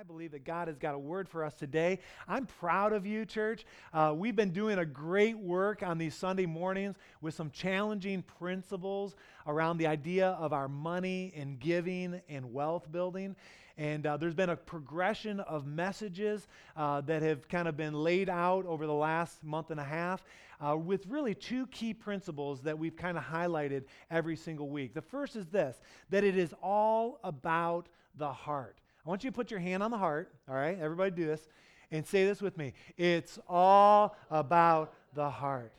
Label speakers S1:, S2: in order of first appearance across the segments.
S1: I believe that God has got a word for us today. I'm proud of you, church. Uh, we've been doing a great work on these Sunday mornings with some challenging principles around the idea of our money and giving and wealth building. And uh, there's been a progression of messages uh, that have kind of been laid out over the last month and a half uh, with really two key principles that we've kind of highlighted every single week. The first is this that it is all about the heart. I want you to put your hand on the heart, all right? Everybody do this and say this with me. It's all about the heart.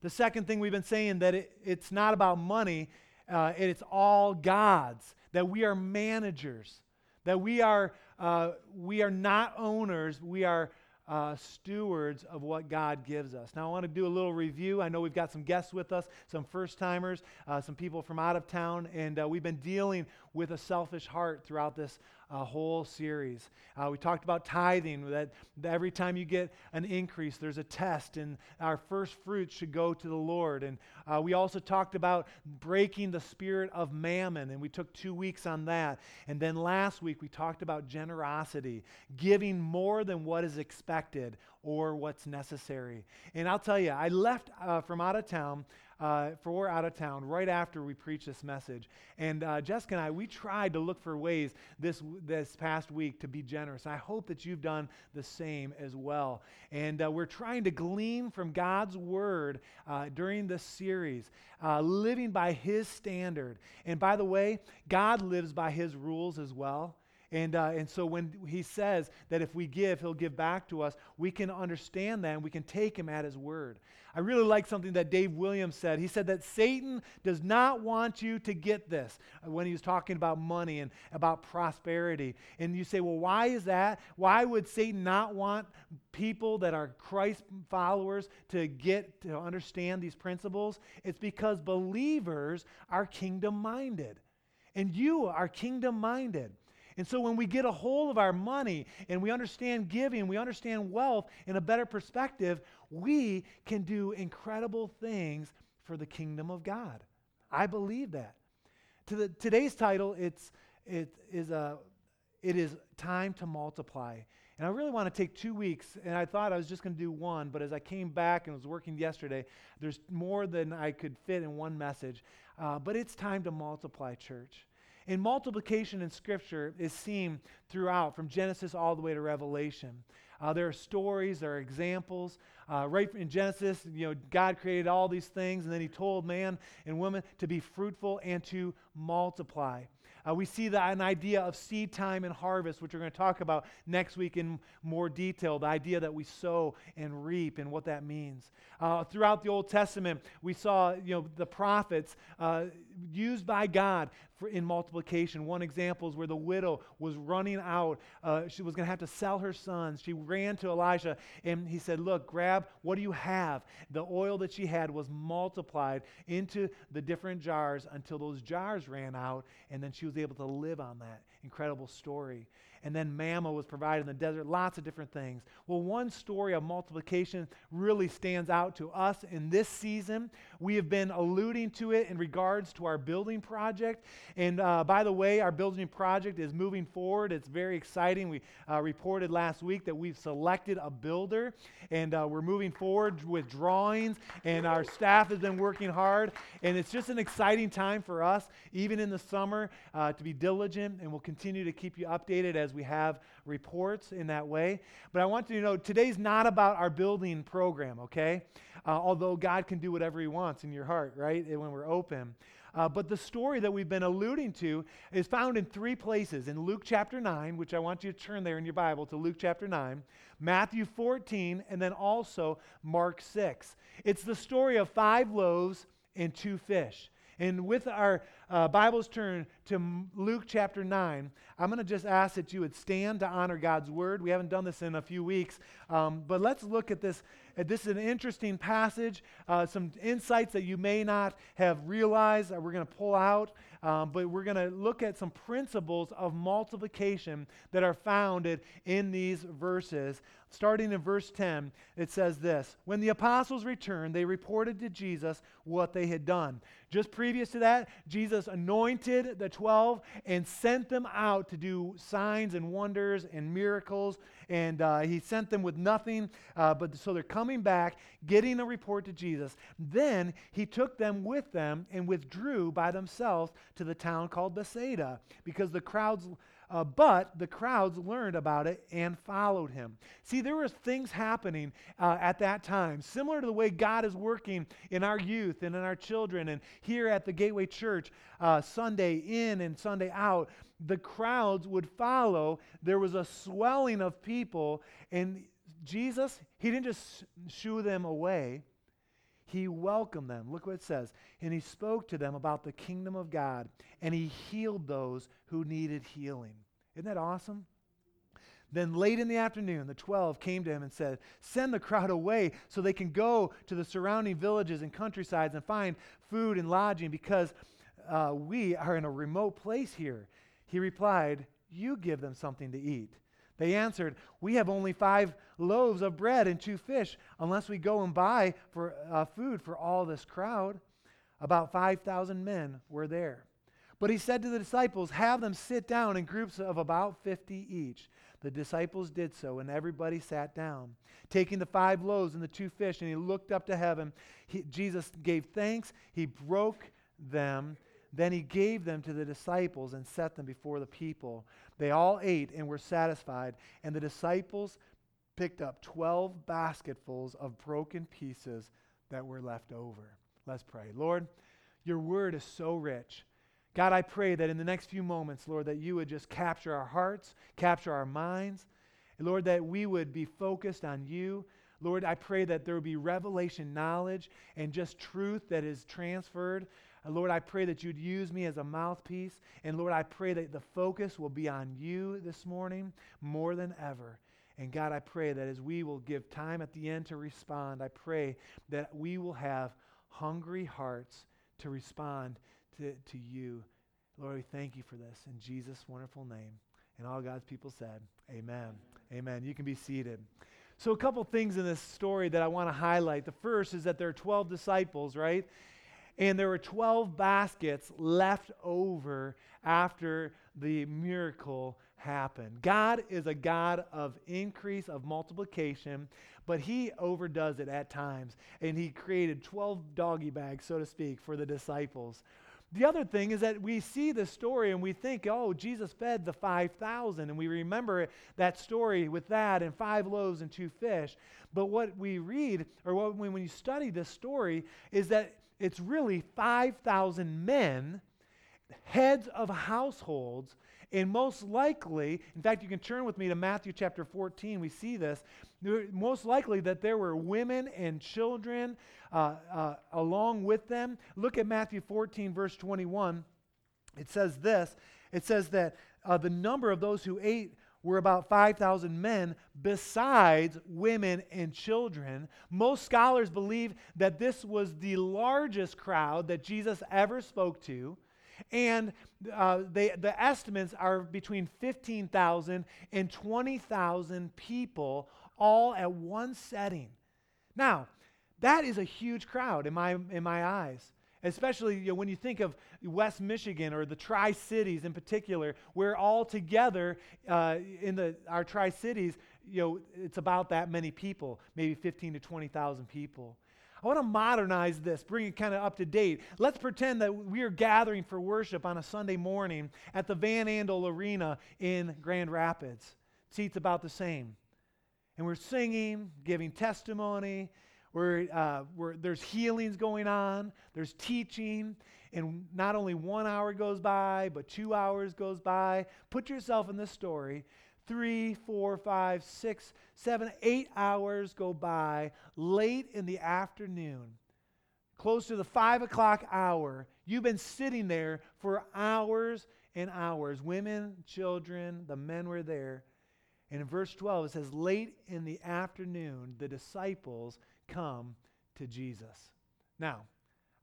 S1: The second thing we've been saying that it, it's not about money, uh, it's all God's. That we are managers. That we are uh, we are not owners. We are uh, stewards of what God gives us. Now, I want to do a little review. I know we've got some guests with us, some first timers, uh, some people from out of town, and uh, we've been dealing with a selfish heart throughout this uh, whole series. Uh, we talked about tithing, that, that every time you get an increase, there's a test, and our first fruits should go to the Lord. And uh, we also talked about breaking the spirit of mammon, and we took two weeks on that. And then last week, we talked about generosity, giving more than what is expected or what's necessary. And I'll tell you, I left uh, from out of town uh, for out of town right after we preached this message. And uh, Jessica and I, we tried to look for ways this, this past week to be generous. I hope that you've done the same as well. And uh, we're trying to glean from God's word uh, during this series, uh, living by his standard. And by the way, God lives by his rules as well. And, uh, and so when he says that if we give, he'll give back to us, we can understand that and we can take him at his word. I really like something that Dave Williams said. He said that Satan does not want you to get this uh, when he was talking about money and about prosperity. And you say, well, why is that? Why would Satan not want people that are Christ followers to get to understand these principles? It's because believers are kingdom minded. And you are kingdom minded. And so when we get a hold of our money and we understand giving, we understand wealth in a better perspective, we can do incredible things for the kingdom of God. I believe that. To the, today's title, it's, it, is a, it is time to multiply. And I really want to take two weeks, and I thought I was just going to do one, but as I came back and was working yesterday, there's more than I could fit in one message. Uh, but it's time to multiply, church. And multiplication in Scripture is seen throughout, from Genesis all the way to Revelation. Uh, there are stories, there are examples. Uh, right in Genesis, you know, God created all these things, and then He told man and woman to be fruitful and to multiply. Uh, we see that an idea of seed time and harvest, which we're going to talk about next week in more detail. The idea that we sow and reap and what that means. Uh, throughout the Old Testament, we saw you know the prophets uh, used by God in multiplication. One example is where the widow was running out. Uh, she was going to have to sell her sons. She ran to Elijah and he said, Look, grab what do you have? The oil that she had was multiplied into the different jars until those jars ran out, and then she was able to live on that. Incredible story and then manna was provided in the desert, lots of different things. Well, one story of multiplication really stands out to us in this season. We have been alluding to it in regards to our building project. And uh, by the way, our building project is moving forward. It's very exciting. We uh, reported last week that we've selected a builder, and uh, we're moving forward with drawings, and our staff has been working hard. And it's just an exciting time for us, even in the summer, uh, to be diligent, and we'll continue to keep you updated as we have reports in that way. But I want you to know today's not about our building program, okay? Uh, although God can do whatever He wants in your heart, right? When we're open. Uh, but the story that we've been alluding to is found in three places in Luke chapter 9, which I want you to turn there in your Bible to Luke chapter 9, Matthew 14, and then also Mark 6. It's the story of five loaves and two fish. And with our uh, Bibles turned to Luke chapter 9, I'm going to just ask that you would stand to honor God's word. We haven't done this in a few weeks, um, but let's look at this. This is an interesting passage, uh, some insights that you may not have realized that we're going to pull out, um, but we're going to look at some principles of multiplication that are founded in these verses. Starting in verse 10, it says this When the apostles returned, they reported to Jesus what they had done. Just previous to that, Jesus anointed the 12 and sent them out to do signs and wonders and miracles. And uh, he sent them with nothing. Uh, but so they're coming back, getting a report to Jesus. Then he took them with them and withdrew by themselves to the town called Bethsaida because the crowds uh, but the crowds learned about it and followed him. See, there were things happening uh, at that time, similar to the way God is working in our youth and in our children, and here at the Gateway Church, uh, Sunday in and Sunday out. The crowds would follow. There was a swelling of people, and Jesus, he didn't just shoo them away he welcomed them. Look what it says. And he spoke to them about the kingdom of God, and he healed those who needed healing. Isn't that awesome? Then late in the afternoon, the 12 came to him and said, Send the crowd away so they can go to the surrounding villages and countrysides and find food and lodging because uh, we are in a remote place here. He replied, You give them something to eat. They answered, We have only five loaves of bread and two fish, unless we go and buy for uh, food for all this crowd. About 5,000 men were there. But he said to the disciples, Have them sit down in groups of about 50 each. The disciples did so, and everybody sat down. Taking the five loaves and the two fish, and he looked up to heaven. He, Jesus gave thanks. He broke them. Then he gave them to the disciples and set them before the people. They all ate and were satisfied, and the disciples picked up 12 basketfuls of broken pieces that were left over. Let's pray. Lord, your word is so rich. God, I pray that in the next few moments, Lord, that you would just capture our hearts, capture our minds. Lord, that we would be focused on you. Lord, I pray that there would be revelation knowledge and just truth that is transferred Lord, I pray that you'd use me as a mouthpiece. And Lord, I pray that the focus will be on you this morning more than ever. And God, I pray that as we will give time at the end to respond, I pray that we will have hungry hearts to respond to, to you. Lord, we thank you for this in Jesus' wonderful name. And all God's people said, Amen. Amen. You can be seated. So, a couple things in this story that I want to highlight. The first is that there are 12 disciples, right? And there were 12 baskets left over after the miracle happened. God is a God of increase, of multiplication, but he overdoes it at times. And he created 12 doggy bags, so to speak, for the disciples. The other thing is that we see the story and we think, oh, Jesus fed the 5,000. And we remember that story with that and five loaves and two fish. But what we read, or what, when you study this story, is that it's really 5,000 men, heads of households, and most likely, in fact, you can turn with me to Matthew chapter 14. We see this. Most likely that there were women and children uh, uh, along with them. Look at Matthew 14, verse 21. It says this it says that uh, the number of those who ate were about 5,000 men, besides women and children. Most scholars believe that this was the largest crowd that Jesus ever spoke to. And uh, they, the estimates are between 15,000 and 20,000 people, all at one setting. Now, that is a huge crowd in my, in my eyes especially you know, when you think of West Michigan or the Tri Cities in particular, where all together uh, in the, our Tri Cities, you know, it's about that many people, maybe 15 to 20,000 people. I want to modernize this, bring it kind of up to date. Let's pretend that we are gathering for worship on a Sunday morning at the Van Andel Arena in Grand Rapids. Seats about the same. And we're singing, giving testimony, where, uh, where there's healings going on, there's teaching, and not only one hour goes by, but two hours goes by. Put yourself in this story. Three, four, five, six, seven, eight hours go by late in the afternoon, close to the five o'clock hour. You've been sitting there for hours and hours. Women, children, the men were there. And in verse 12, it says, Late in the afternoon, the disciples come to Jesus. Now,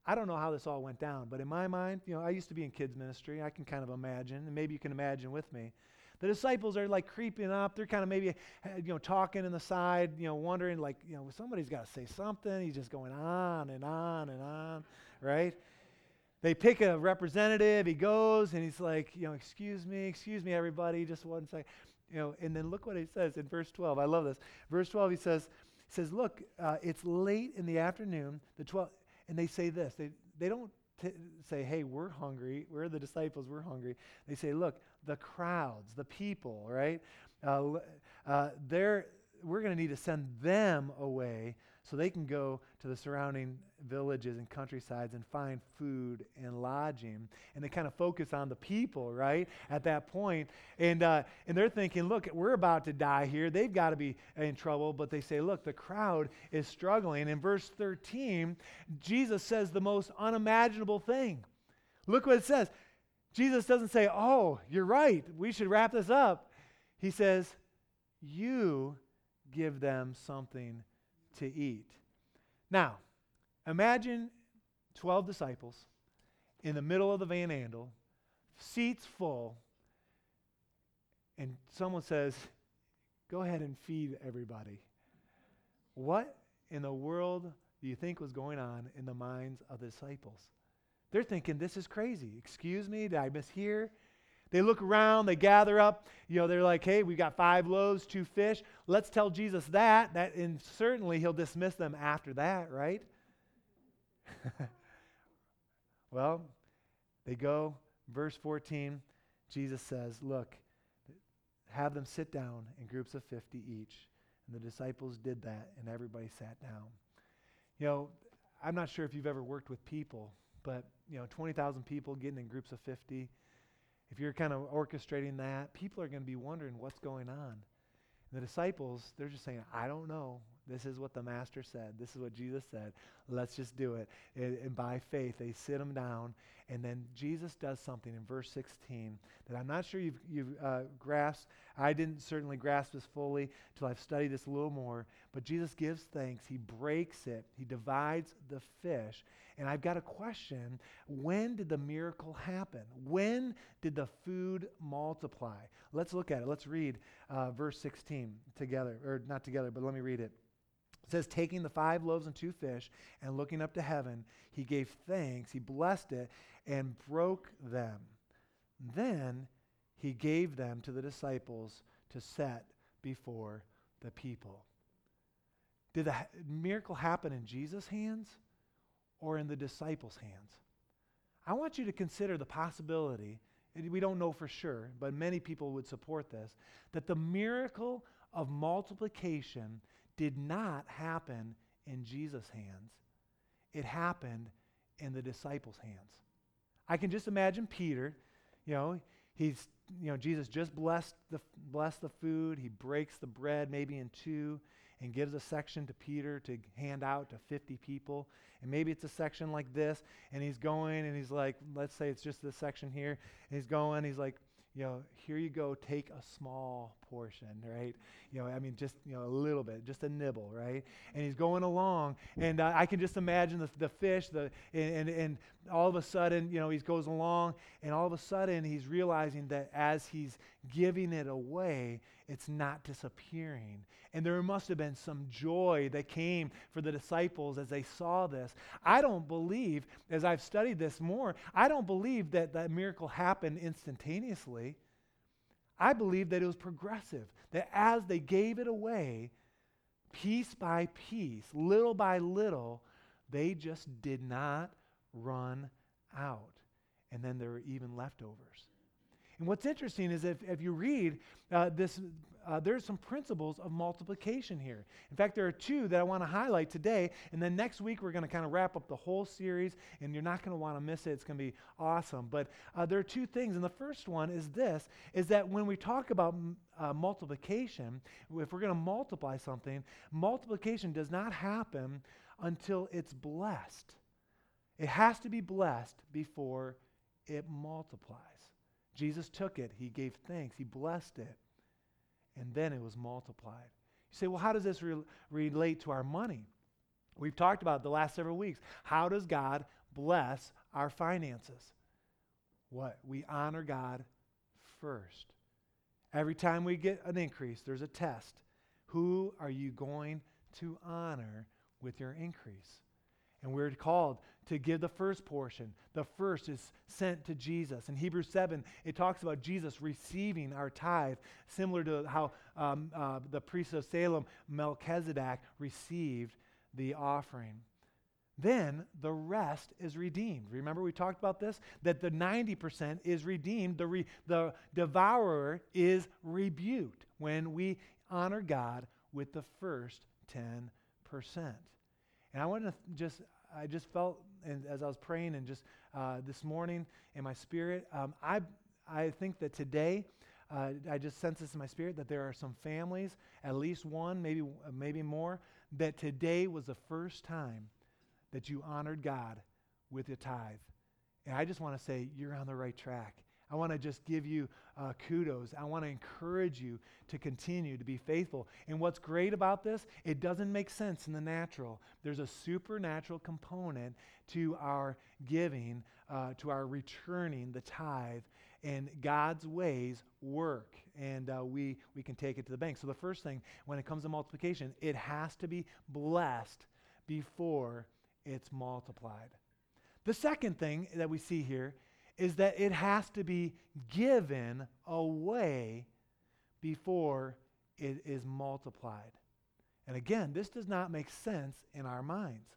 S1: I don't know how this all went down, but in my mind, you know, I used to be in kids ministry. I can kind of imagine, and maybe you can imagine with me. The disciples are like creeping up. They're kind of maybe, eh, you know, talking in the side, you know, wondering like, you know, somebody's got to say something. He's just going on and on and on, right? they pick a representative. He goes and he's like, you know, excuse me, excuse me, everybody, just one second. You know, and then look what he says in verse 12. I love this. Verse 12, he says, says, look, uh, it's late in the afternoon, the 12, and they say this. They, they don't t- say, hey, we're hungry. We're the disciples. We're hungry. They say, look, the crowds, the people, right? Uh, uh, they're, we're going to need to send them away so they can go to the surrounding villages and countrysides and find food and lodging. And they kind of focus on the people, right, at that point. And, uh, and they're thinking, look, we're about to die here. They've got to be in trouble. But they say, look, the crowd is struggling. In verse 13, Jesus says the most unimaginable thing. Look what it says. Jesus doesn't say, oh, you're right. We should wrap this up. He says, you give them something to eat. Now, imagine 12 disciples in the middle of the Van Andel, seats full, and someone says, Go ahead and feed everybody. What in the world do you think was going on in the minds of the disciples? They're thinking, This is crazy. Excuse me, did I mishear? They look around, they gather up, you know, they're like, hey, we've got five loaves, two fish. Let's tell Jesus that. That and certainly he'll dismiss them after that, right? well, they go, verse 14, Jesus says, Look, have them sit down in groups of 50 each. And the disciples did that, and everybody sat down. You know, I'm not sure if you've ever worked with people, but, you know, 20,000 people getting in groups of 50 if you're kind of orchestrating that, people are going to be wondering what's going on. And the disciples, they're just saying, I don't know. This is what the master said. This is what Jesus said. Let's just do it. And, and by faith, they sit them down. And then Jesus does something in verse 16 that I'm not sure you've, you've uh, grasped. I didn't certainly grasp this fully until I've studied this a little more. But Jesus gives thanks. He breaks it. He divides the fish. And I've got a question. When did the miracle happen? When did the food multiply? Let's look at it. Let's read uh, verse 16 together. Or not together, but let me read it. It says, taking the five loaves and two fish and looking up to heaven, he gave thanks, he blessed it, and broke them. Then he gave them to the disciples to set before the people. Did the miracle happen in Jesus' hands or in the disciples' hands? I want you to consider the possibility, we don't know for sure, but many people would support this, that the miracle of multiplication did not happen in Jesus' hands. It happened in the disciples' hands. I can just imagine Peter, you know, he's, you know, Jesus just blessed the, blessed the food. He breaks the bread maybe in two and gives a section to Peter to hand out to 50 people. And maybe it's a section like this, and he's going and he's like, let's say it's just this section here. And he's going, he's like, you know, here you go, take a small portion, right? You know, I mean, just, you know, a little bit, just a nibble, right? And he's going along, and uh, I can just imagine the, the fish, the, and, and, and all of a sudden, you know, he goes along, and all of a sudden he's realizing that as he's giving it away, it's not disappearing. And there must have been some joy that came for the disciples as they saw this. I don't believe, as I've studied this more, I don't believe that that miracle happened instantaneously. I believe that it was progressive, that as they gave it away, piece by piece, little by little, they just did not run out. And then there were even leftovers. And what's interesting is if, if you read uh, this, uh, there's some principles of multiplication here. In fact, there are two that I want to highlight today. And then next week, we're going to kind of wrap up the whole series, and you're not going to want to miss it. It's going to be awesome. But uh, there are two things. And the first one is this, is that when we talk about uh, multiplication, if we're going to multiply something, multiplication does not happen until it's blessed. It has to be blessed before it multiplies. Jesus took it, he gave thanks, he blessed it, and then it was multiplied. You say, well, how does this re- relate to our money? We've talked about the last several weeks. How does God bless our finances? What? We honor God first. Every time we get an increase, there's a test. Who are you going to honor with your increase? And we're called to give the first portion. The first is sent to Jesus. In Hebrews 7, it talks about Jesus receiving our tithe, similar to how um, uh, the priest of Salem, Melchizedek, received the offering. Then the rest is redeemed. Remember, we talked about this? That the 90% is redeemed. The, re- the devourer is rebuked when we honor God with the first 10%. And I want to just, I just felt, and as I was praying and just uh, this morning in my spirit, um, I, I think that today, uh, I just sense this in my spirit that there are some families, at least one, maybe, maybe more, that today was the first time that you honored God with your tithe. And I just want to say, you're on the right track. I want to just give you uh, kudos. I want to encourage you to continue to be faithful. And what's great about this, it doesn't make sense in the natural. There's a supernatural component to our giving, uh, to our returning the tithe. And God's ways work, and uh, we, we can take it to the bank. So, the first thing, when it comes to multiplication, it has to be blessed before it's multiplied. The second thing that we see here is that it has to be given away before it is multiplied. And again, this does not make sense in our minds.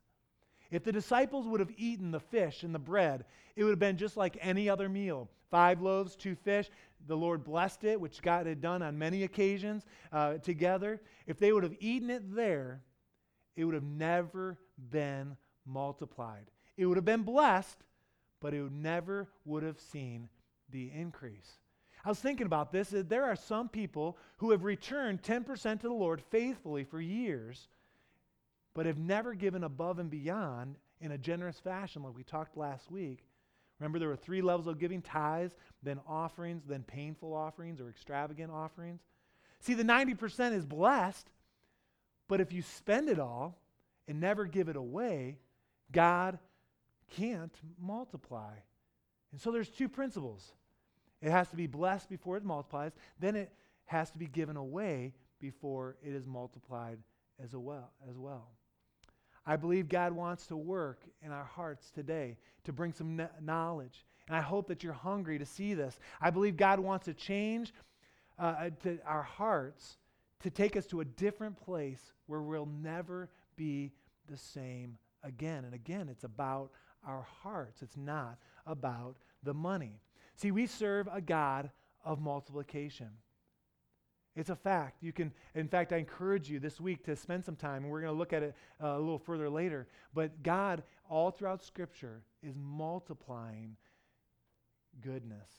S1: If the disciples would have eaten the fish and the bread, it would have been just like any other meal. Five loaves, two fish. The Lord blessed it, which God had done on many occasions uh, together. If they would have eaten it there, it would have never been multiplied. It would have been blessed, but it never would have seen the increase. I was thinking about this. There are some people who have returned 10% to the Lord faithfully for years, but have never given above and beyond in a generous fashion, like we talked last week. Remember, there were three levels of giving tithes, then offerings, then painful offerings or extravagant offerings. See, the 90% is blessed, but if you spend it all and never give it away, God can't multiply. And so there's two principles. It has to be blessed before it multiplies, then it has to be given away before it is multiplied as well, as well. I believe God wants to work in our hearts today to bring some knowledge. And I hope that you're hungry to see this. I believe God wants to change uh, uh, to our hearts to take us to a different place where we'll never be the same again. And again, it's about our hearts, it's not about the money. See, we serve a God of multiplication. It's a fact. You can, in fact, I encourage you this week to spend some time, and we're going to look at it uh, a little further later. But God, all throughout Scripture, is multiplying goodness.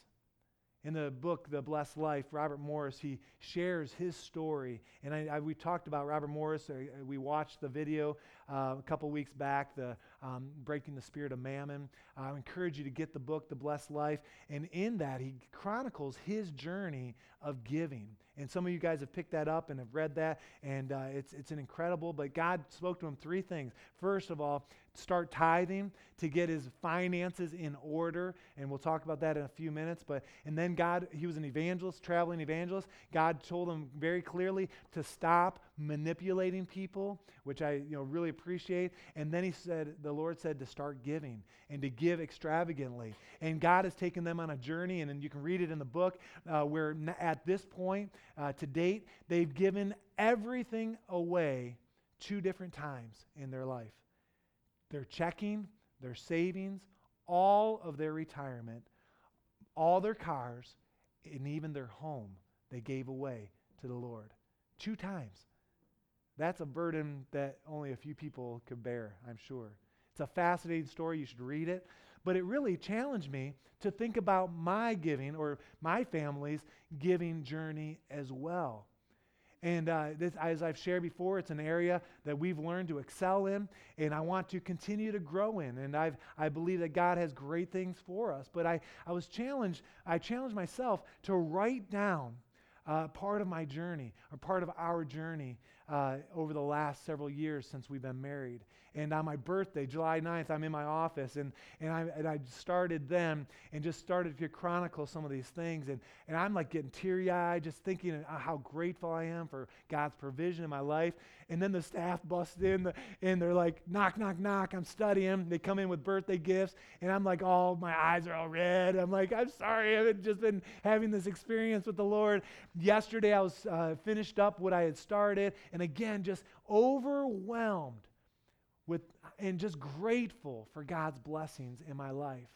S1: In the book, The Blessed Life, Robert Morris, he shares his story. And I, I, we talked about Robert Morris. Uh, we watched the video uh, a couple weeks back, the um, Breaking the Spirit of Mammon. I encourage you to get the book, The Blessed Life. And in that, he chronicles his journey of giving. And some of you guys have picked that up and have read that, and uh, it's, it's an incredible. But God spoke to him three things. First of all, start tithing to get his finances in order, and we'll talk about that in a few minutes. But and then God, he was an evangelist, traveling evangelist. God told him very clearly to stop manipulating people, which I you know really appreciate. And then he said, the Lord said to start giving and to give extravagantly. And God has taken them on a journey, and, and you can read it in the book uh, where at this point uh, to date they've given everything away two different times in their life their checking, their savings, all of their retirement, all their cars, and even their home they gave away to the Lord. Two times. That's a burden that only a few people could bear, I'm sure. It's a fascinating story. You should read it. But it really challenged me to think about my giving or my family's giving journey as well. And uh, this, as I've shared before, it's an area that we've learned to excel in, and I want to continue to grow in. And I've, I believe that God has great things for us. But I, I was challenged, I challenged myself to write down uh, part of my journey, or part of our journey uh, over the last several years since we've been married. And on my birthday, July 9th, I'm in my office and, and, I, and I started them and just started to chronicle some of these things. And, and I'm like getting teary eyed, just thinking how grateful I am for God's provision in my life. And then the staff busts in and they're like, knock, knock, knock. I'm studying. They come in with birthday gifts. And I'm like, oh, my eyes are all red. I'm like, I'm sorry. I've just been having this experience with the Lord. Yesterday, I was uh, finished up what I had started. And again, just overwhelmed with, and just grateful for God's blessings in my life.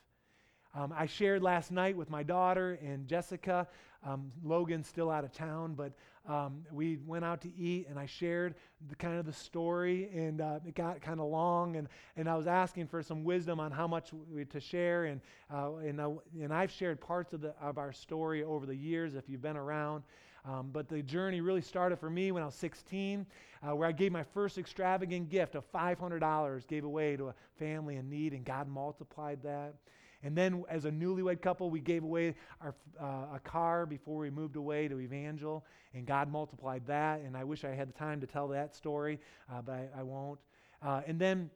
S1: Um, I shared last night with my daughter and Jessica. Um, Logan's still out of town, but um, we went out to eat, and I shared the kind of the story, and uh, it got kind of long, and, and I was asking for some wisdom on how much we, to share, and uh, and, uh, and I've shared parts of the of our story over the years if you've been around. Um, but the journey really started for me when I was 16, uh, where I gave my first extravagant gift of $500, gave away to a family in need, and God multiplied that. And then, as a newlywed couple, we gave away our, uh, a car before we moved away to Evangel, and God multiplied that. And I wish I had the time to tell that story, uh, but I, I won't. Uh, and then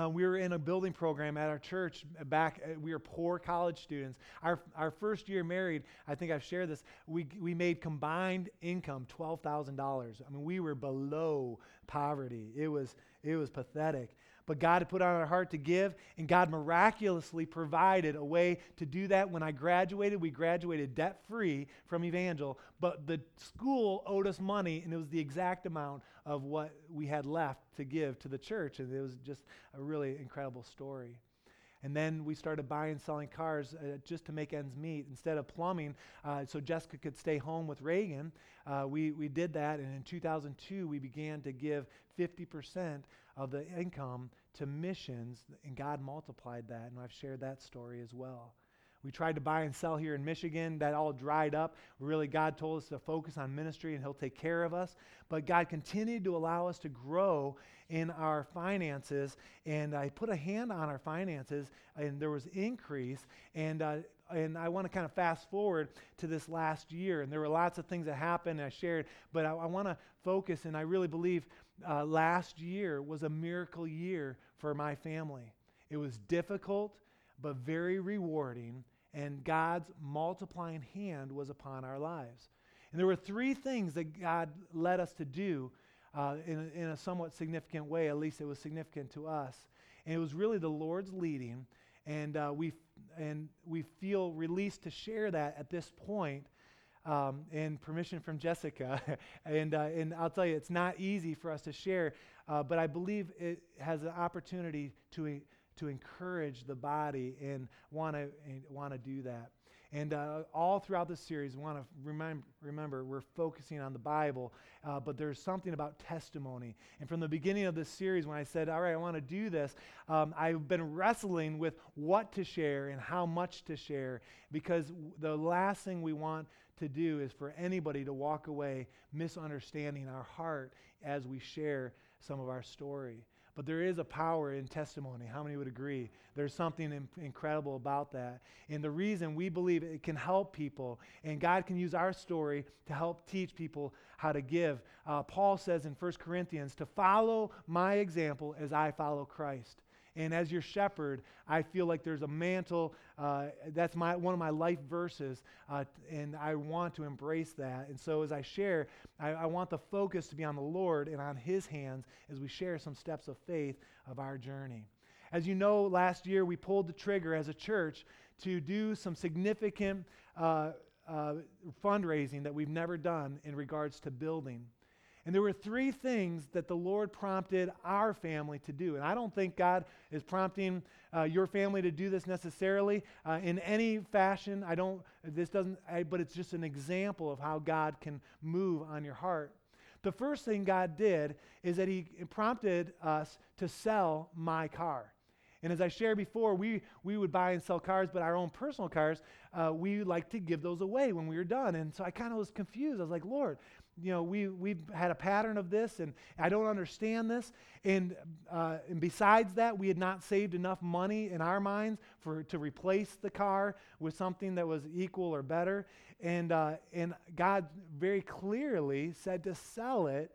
S1: uh, we were in a building program at our church back. Uh, we were poor college students. Our, our first year married, I think I've shared this, we, we made combined income $12,000. I mean, we were below poverty. It was, it was pathetic. But God had put on our heart to give, and God miraculously provided a way to do that. When I graduated, we graduated debt free from Evangel, but the school owed us money, and it was the exact amount of what we had left to give to the church. And it was just a really incredible story. And then we started buying and selling cars uh, just to make ends meet instead of plumbing. Uh, so Jessica could stay home with Reagan. Uh, we, we did that. And in 2002, we began to give 50% of the income to missions. And God multiplied that. And I've shared that story as well. We tried to buy and sell here in Michigan. That all dried up. Really, God told us to focus on ministry and He'll take care of us. But God continued to allow us to grow in our finances. And I put a hand on our finances, and there was increase. And uh, and I want to kind of fast forward to this last year. And there were lots of things that happened I shared, but I, I want to focus, and I really believe uh, last year was a miracle year for my family. It was difficult, but very rewarding and God's multiplying hand was upon our lives. And there were three things that God led us to do uh, in, in a somewhat significant way, at least it was significant to us. And it was really the Lord's leading, and, uh, we, and we feel released to share that at this point, um, and permission from Jessica. and, uh, and I'll tell you, it's not easy for us to share, uh, but I believe it has an opportunity to to encourage the body and want to want to do that. And uh, all throughout this series, want to remind, remember we're focusing on the Bible, uh, but there's something about testimony. And from the beginning of this series, when I said, All right, I want to do this, um, I've been wrestling with what to share and how much to share because the last thing we want to do is for anybody to walk away misunderstanding our heart as we share some of our story. But there is a power in testimony. How many would agree? There's something in, incredible about that. And the reason we believe it can help people, and God can use our story to help teach people how to give. Uh, Paul says in 1 Corinthians, to follow my example as I follow Christ. And as your shepherd, I feel like there's a mantle. Uh, that's my, one of my life verses, uh, and I want to embrace that. And so as I share, I, I want the focus to be on the Lord and on His hands as we share some steps of faith of our journey. As you know, last year we pulled the trigger as a church to do some significant uh, uh, fundraising that we've never done in regards to building. And there were three things that the Lord prompted our family to do. And I don't think God is prompting uh, your family to do this necessarily uh, in any fashion. I don't, this doesn't, I, but it's just an example of how God can move on your heart. The first thing God did is that He prompted us to sell my car. And as I shared before, we, we would buy and sell cars, but our own personal cars, uh, we like to give those away when we were done. And so I kind of was confused. I was like, Lord, you know, we, we've had a pattern of this and I don't understand this. And, uh, and besides that, we had not saved enough money in our minds for, to replace the car with something that was equal or better. And, uh, and God very clearly said to sell it.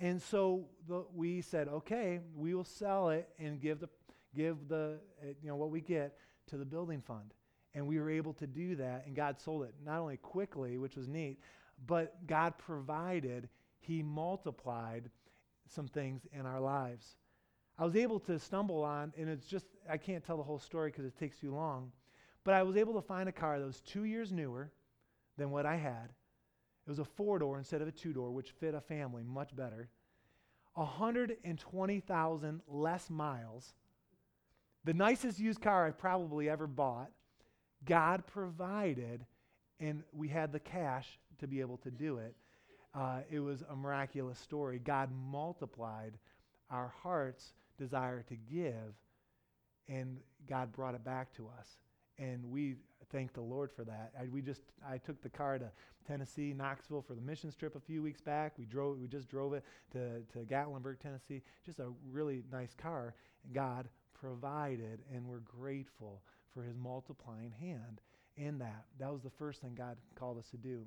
S1: And so the, we said, okay, we will sell it and give the, give the, uh, you know, what we get to the building fund. And we were able to do that, and God sold it not only quickly, which was neat, but God provided, He multiplied some things in our lives. I was able to stumble on, and it's just, I can't tell the whole story because it takes too long, but I was able to find a car that was two years newer than what I had. It was a four door instead of a two door, which fit a family much better. 120,000 less miles. The nicest used car I've probably ever bought. God provided, and we had the cash to be able to do it. Uh, it was a miraculous story. God multiplied our heart's desire to give, and God brought it back to us. And we thank the Lord for that. I, we just I took the car to Tennessee, Knoxville for the missions trip a few weeks back. We drove we just drove it to, to Gatlinburg, Tennessee. Just a really nice car. God provided, and we're grateful for his multiplying hand in that. That was the first thing God called us to do.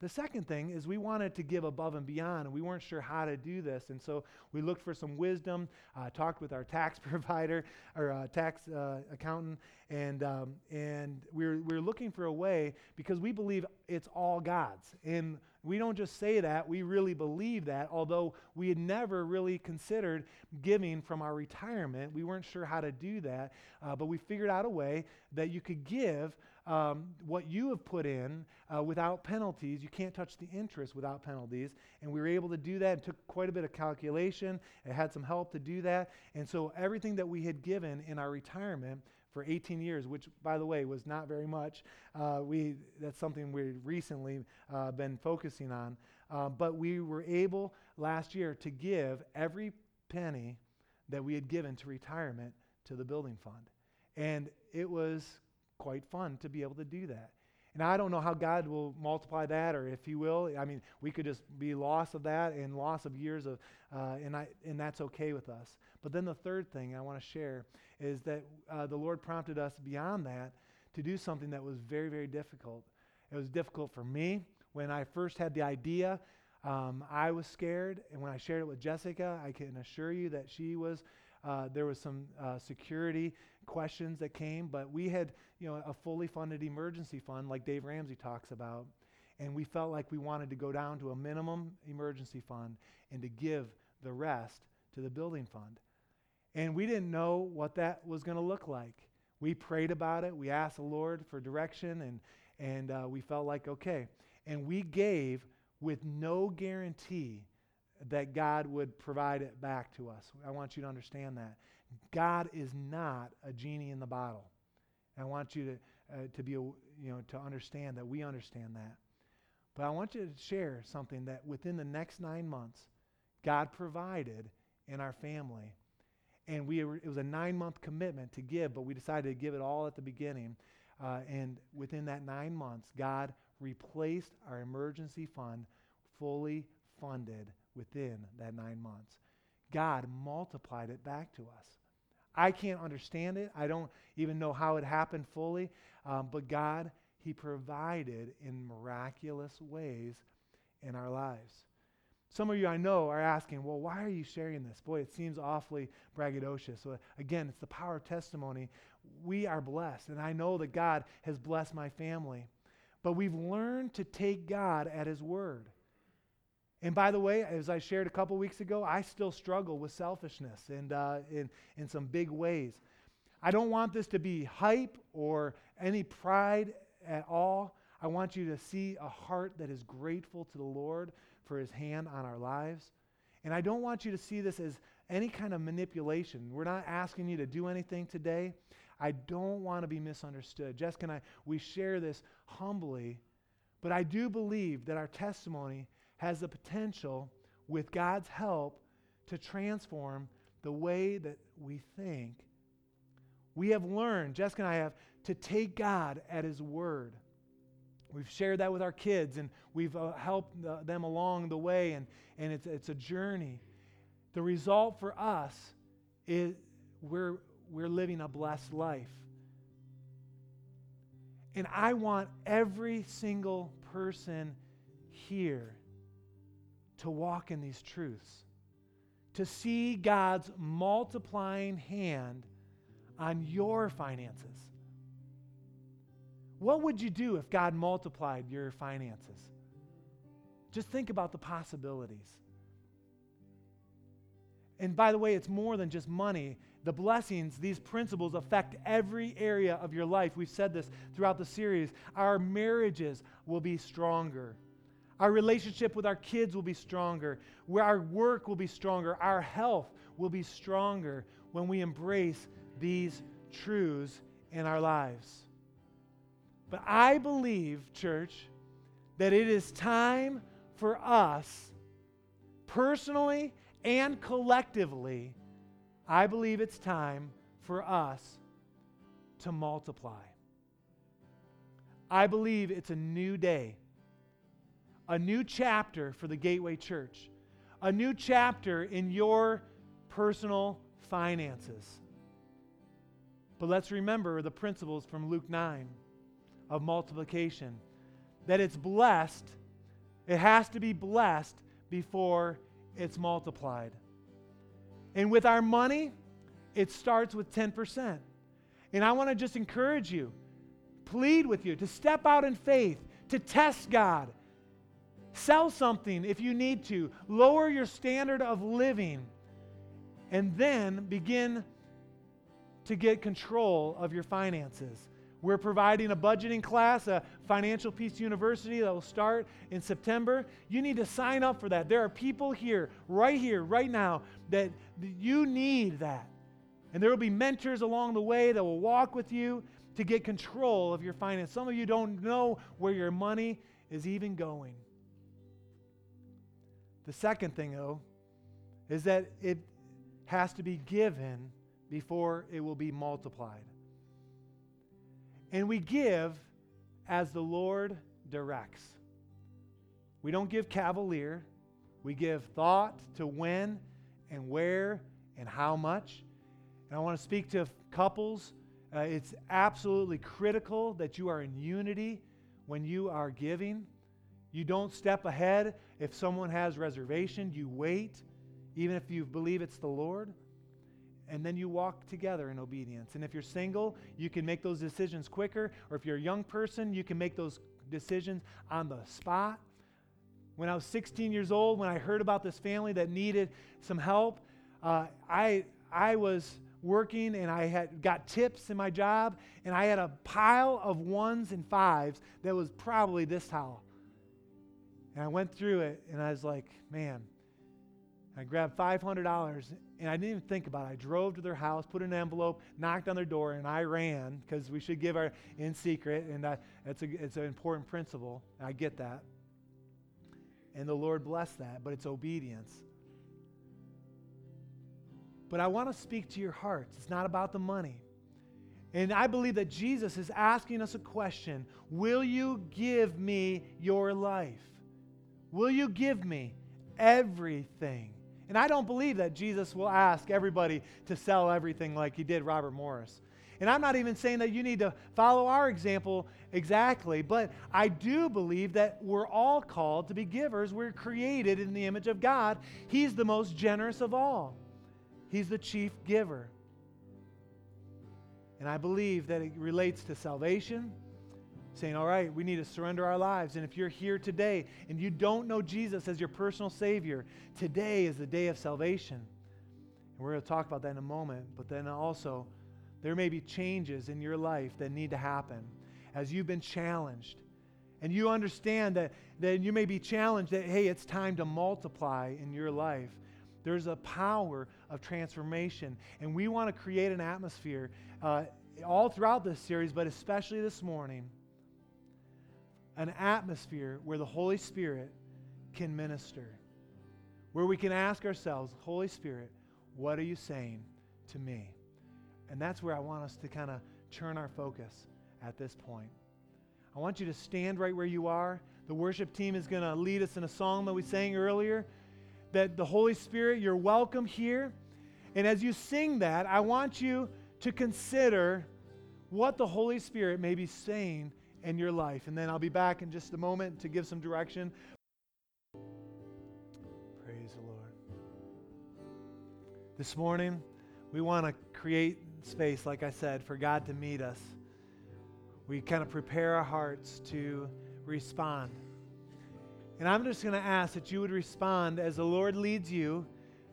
S1: The second thing is we wanted to give above and beyond, and we weren't sure how to do this. And so we looked for some wisdom, uh, talked with our tax provider or uh, tax uh, accountant, and, um, and we we're, we're looking for a way because we believe it's all God's. And we don't just say that, we really believe that, although we had never really considered giving from our retirement. We weren't sure how to do that, uh, but we figured out a way that you could give um, what you have put in uh, without penalties. You can't touch the interest without penalties. And we were able to do that. It took quite a bit of calculation. It had some help to do that. And so everything that we had given in our retirement for 18 years, which, by the way, was not very much. Uh, we, that's something we've recently uh, been focusing on. Uh, but we were able last year to give every penny that we had given to retirement to the building fund. And it was quite fun to be able to do that. And I don't know how God will multiply that or if He will. I mean, we could just be loss of that and loss of years of, uh, and, I, and that's okay with us. But then the third thing I want to share is that uh, the Lord prompted us beyond that to do something that was very, very difficult. It was difficult for me. When I first had the idea, um, I was scared. And when I shared it with Jessica, I can assure you that she was, uh, there was some uh, security questions that came, but we had, you know, a fully funded emergency fund like Dave Ramsey talks about, and we felt like we wanted to go down to a minimum emergency fund and to give the rest to the building fund. And we didn't know what that was going to look like. We prayed about it. We asked the Lord for direction, and and uh, we felt like okay. And we gave with no guarantee that God would provide it back to us. I want you to understand that. God is not a genie in the bottle. I want you to, uh, to be, you know, to understand that we understand that. But I want you to share something that within the next nine months, God provided in our family. And we it was a nine month commitment to give, but we decided to give it all at the beginning. Uh, and within that nine months, God replaced our emergency fund fully funded within that nine months. God multiplied it back to us. I can't understand it. I don't even know how it happened fully. Um, but God, He provided in miraculous ways in our lives. Some of you I know are asking, well, why are you sharing this? Boy, it seems awfully braggadocious. So again, it's the power of testimony. We are blessed, and I know that God has blessed my family. But we've learned to take God at His word. And by the way, as I shared a couple weeks ago, I still struggle with selfishness and uh, in, in some big ways. I don't want this to be hype or any pride at all. I want you to see a heart that is grateful to the Lord for his hand on our lives. And I don't want you to see this as any kind of manipulation. We're not asking you to do anything today. I don't want to be misunderstood. Jessica and I, we share this humbly, but I do believe that our testimony has the potential, with God's help, to transform the way that we think. We have learned, Jessica and I have, to take God at His word. We've shared that with our kids and we've uh, helped uh, them along the way, and, and it's, it's a journey. The result for us is we're, we're living a blessed life. And I want every single person here to walk in these truths, to see God's multiplying hand on your finances. What would you do if God multiplied your finances? Just think about the possibilities. And by the way, it's more than just money. The blessings, these principles affect every area of your life. We've said this throughout the series. Our marriages will be stronger. Our relationship with our kids will be stronger. Where our work will be stronger. Our health will be stronger when we embrace these truths in our lives. But I believe, church, that it is time for us, personally and collectively, I believe it's time for us to multiply. I believe it's a new day, a new chapter for the Gateway Church, a new chapter in your personal finances. But let's remember the principles from Luke 9 of multiplication that it's blessed, it has to be blessed before it's multiplied. And with our money, it starts with 10%. And I want to just encourage you, plead with you to step out in faith, to test God. Sell something if you need to, lower your standard of living, and then begin to get control of your finances. We're providing a budgeting class, a Financial Peace University that will start in September. You need to sign up for that. There are people here, right here, right now, that you need that. And there will be mentors along the way that will walk with you to get control of your finance. Some of you don't know where your money is even going. The second thing, though, is that it has to be given before it will be multiplied. And we give as the Lord directs. We don't give cavalier. We give thought to when and where and how much. And I want to speak to couples. Uh, it's absolutely critical that you are in unity when you are giving. You don't step ahead if someone has reservation. You wait, even if you believe it's the Lord and then you walk together in obedience. And if you're single, you can make those decisions quicker. Or if you're a young person, you can make those decisions on the spot. When I was 16 years old, when I heard about this family that needed some help, uh, I, I was working and I had got tips in my job, and I had a pile of ones and fives that was probably this tall. And I went through it, and I was like, man, I grabbed $500 and I didn't even think about it. I drove to their house, put an envelope, knocked on their door, and I ran because we should give our in secret, and I, it's, a, it's an important principle. I get that. And the Lord blessed that, but it's obedience. But I want to speak to your hearts. It's not about the money. And I believe that Jesus is asking us a question Will you give me your life? Will you give me everything? And I don't believe that Jesus will ask everybody to sell everything like he did Robert Morris. And I'm not even saying that you need to follow our example exactly, but I do believe that we're all called to be givers. We're created in the image of God. He's the most generous of all, He's the chief giver. And I believe that it relates to salvation saying, All right, we need to surrender our lives. And if you're here today and you don't know Jesus as your personal Savior, today is the day of salvation. And we're going to talk about that in a moment. But then also, there may be changes in your life that need to happen as you've been challenged. And you understand that, that you may be challenged that, hey, it's time to multiply in your life. There's a power of transformation. And we want to create an atmosphere uh, all throughout this series, but especially this morning an atmosphere where the Holy Spirit can minister, where we can ask ourselves, Holy Spirit, what are you saying to me? And that's where I want us to kind of turn our focus at this point. I want you to stand right where you are. The worship team is going to lead us in a song that we sang earlier. That the Holy Spirit, you're welcome here. And as you sing that, I want you to consider what the Holy Spirit may be saying in your life. And then I'll be back in just a moment to give some direction. Praise the Lord. This morning, we want to create space, like I said, for God to meet us. We kind of prepare our hearts to respond. And I'm just going to ask that you would respond as the Lord leads you.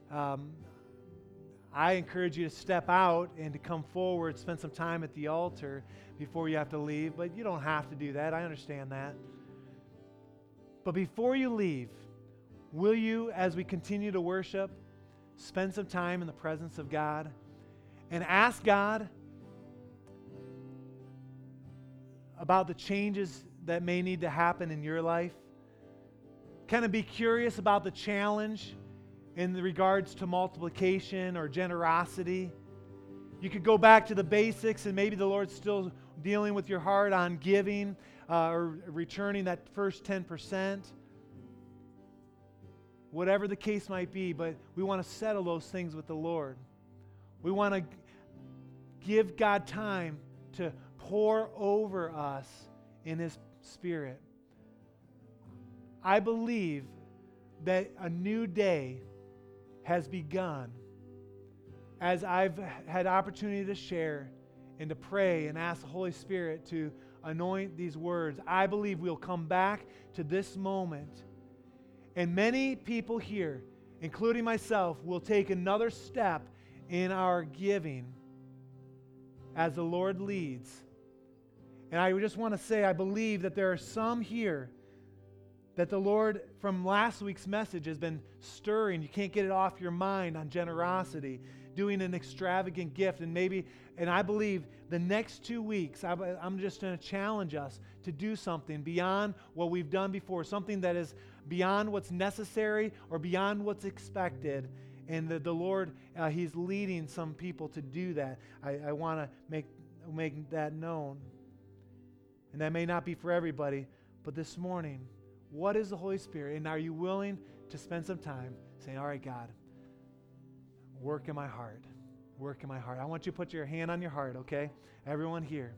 S1: Um, I encourage you to step out and to come forward, spend some time at the altar before you have to leave, but you don't have to do that. I understand that. But before you leave, will you, as we continue to worship, spend some time in the presence of God and ask God about the changes that may need to happen in your life? Kind of be curious about the challenge in regards to multiplication or generosity. You could go back to the basics, and maybe the Lord's still dealing with your heart on giving uh, or returning that first 10%. Whatever the case might be, but we want to settle those things with the Lord. We want to give God time to pour over us in His Spirit. I believe that a new day has begun as I've had opportunity to share and to pray and ask the Holy Spirit to anoint these words. I believe we'll come back to this moment. And many people here, including myself, will take another step in our giving as the Lord leads. And I just want to say, I believe that there are some here that the Lord from last week's message has been stirring. You can't get it off your mind on generosity, doing an extravagant gift. And maybe, and I believe the next two weeks, I'm just going to challenge us to do something beyond what we've done before, something that is beyond what's necessary or beyond what's expected. And the, the Lord, uh, He's leading some people to do that. I, I want to make, make that known. And that may not be for everybody, but this morning, what is the Holy Spirit? And are you willing to spend some time saying, All right, God, work in my heart. Work in my heart. I want you to put your hand on your heart, okay? Everyone here.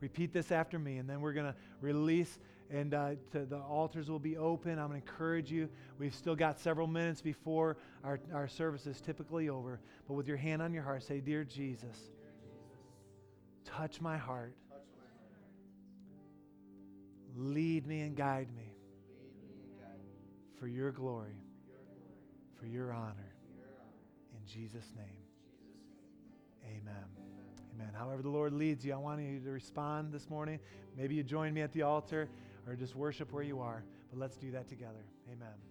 S1: Repeat this after me, and then we're going to release, and uh, the altars will be open. I'm going to encourage you. We've still got several minutes before our, our service is typically over. But with your hand on your heart, say, Dear Jesus, touch my heart Lead me and guide me for your glory, for your honor. In Jesus' name, amen. Amen. However, the Lord leads you, I want you to respond this morning. Maybe you join me at the altar or just worship where you are, but let's do that together. Amen.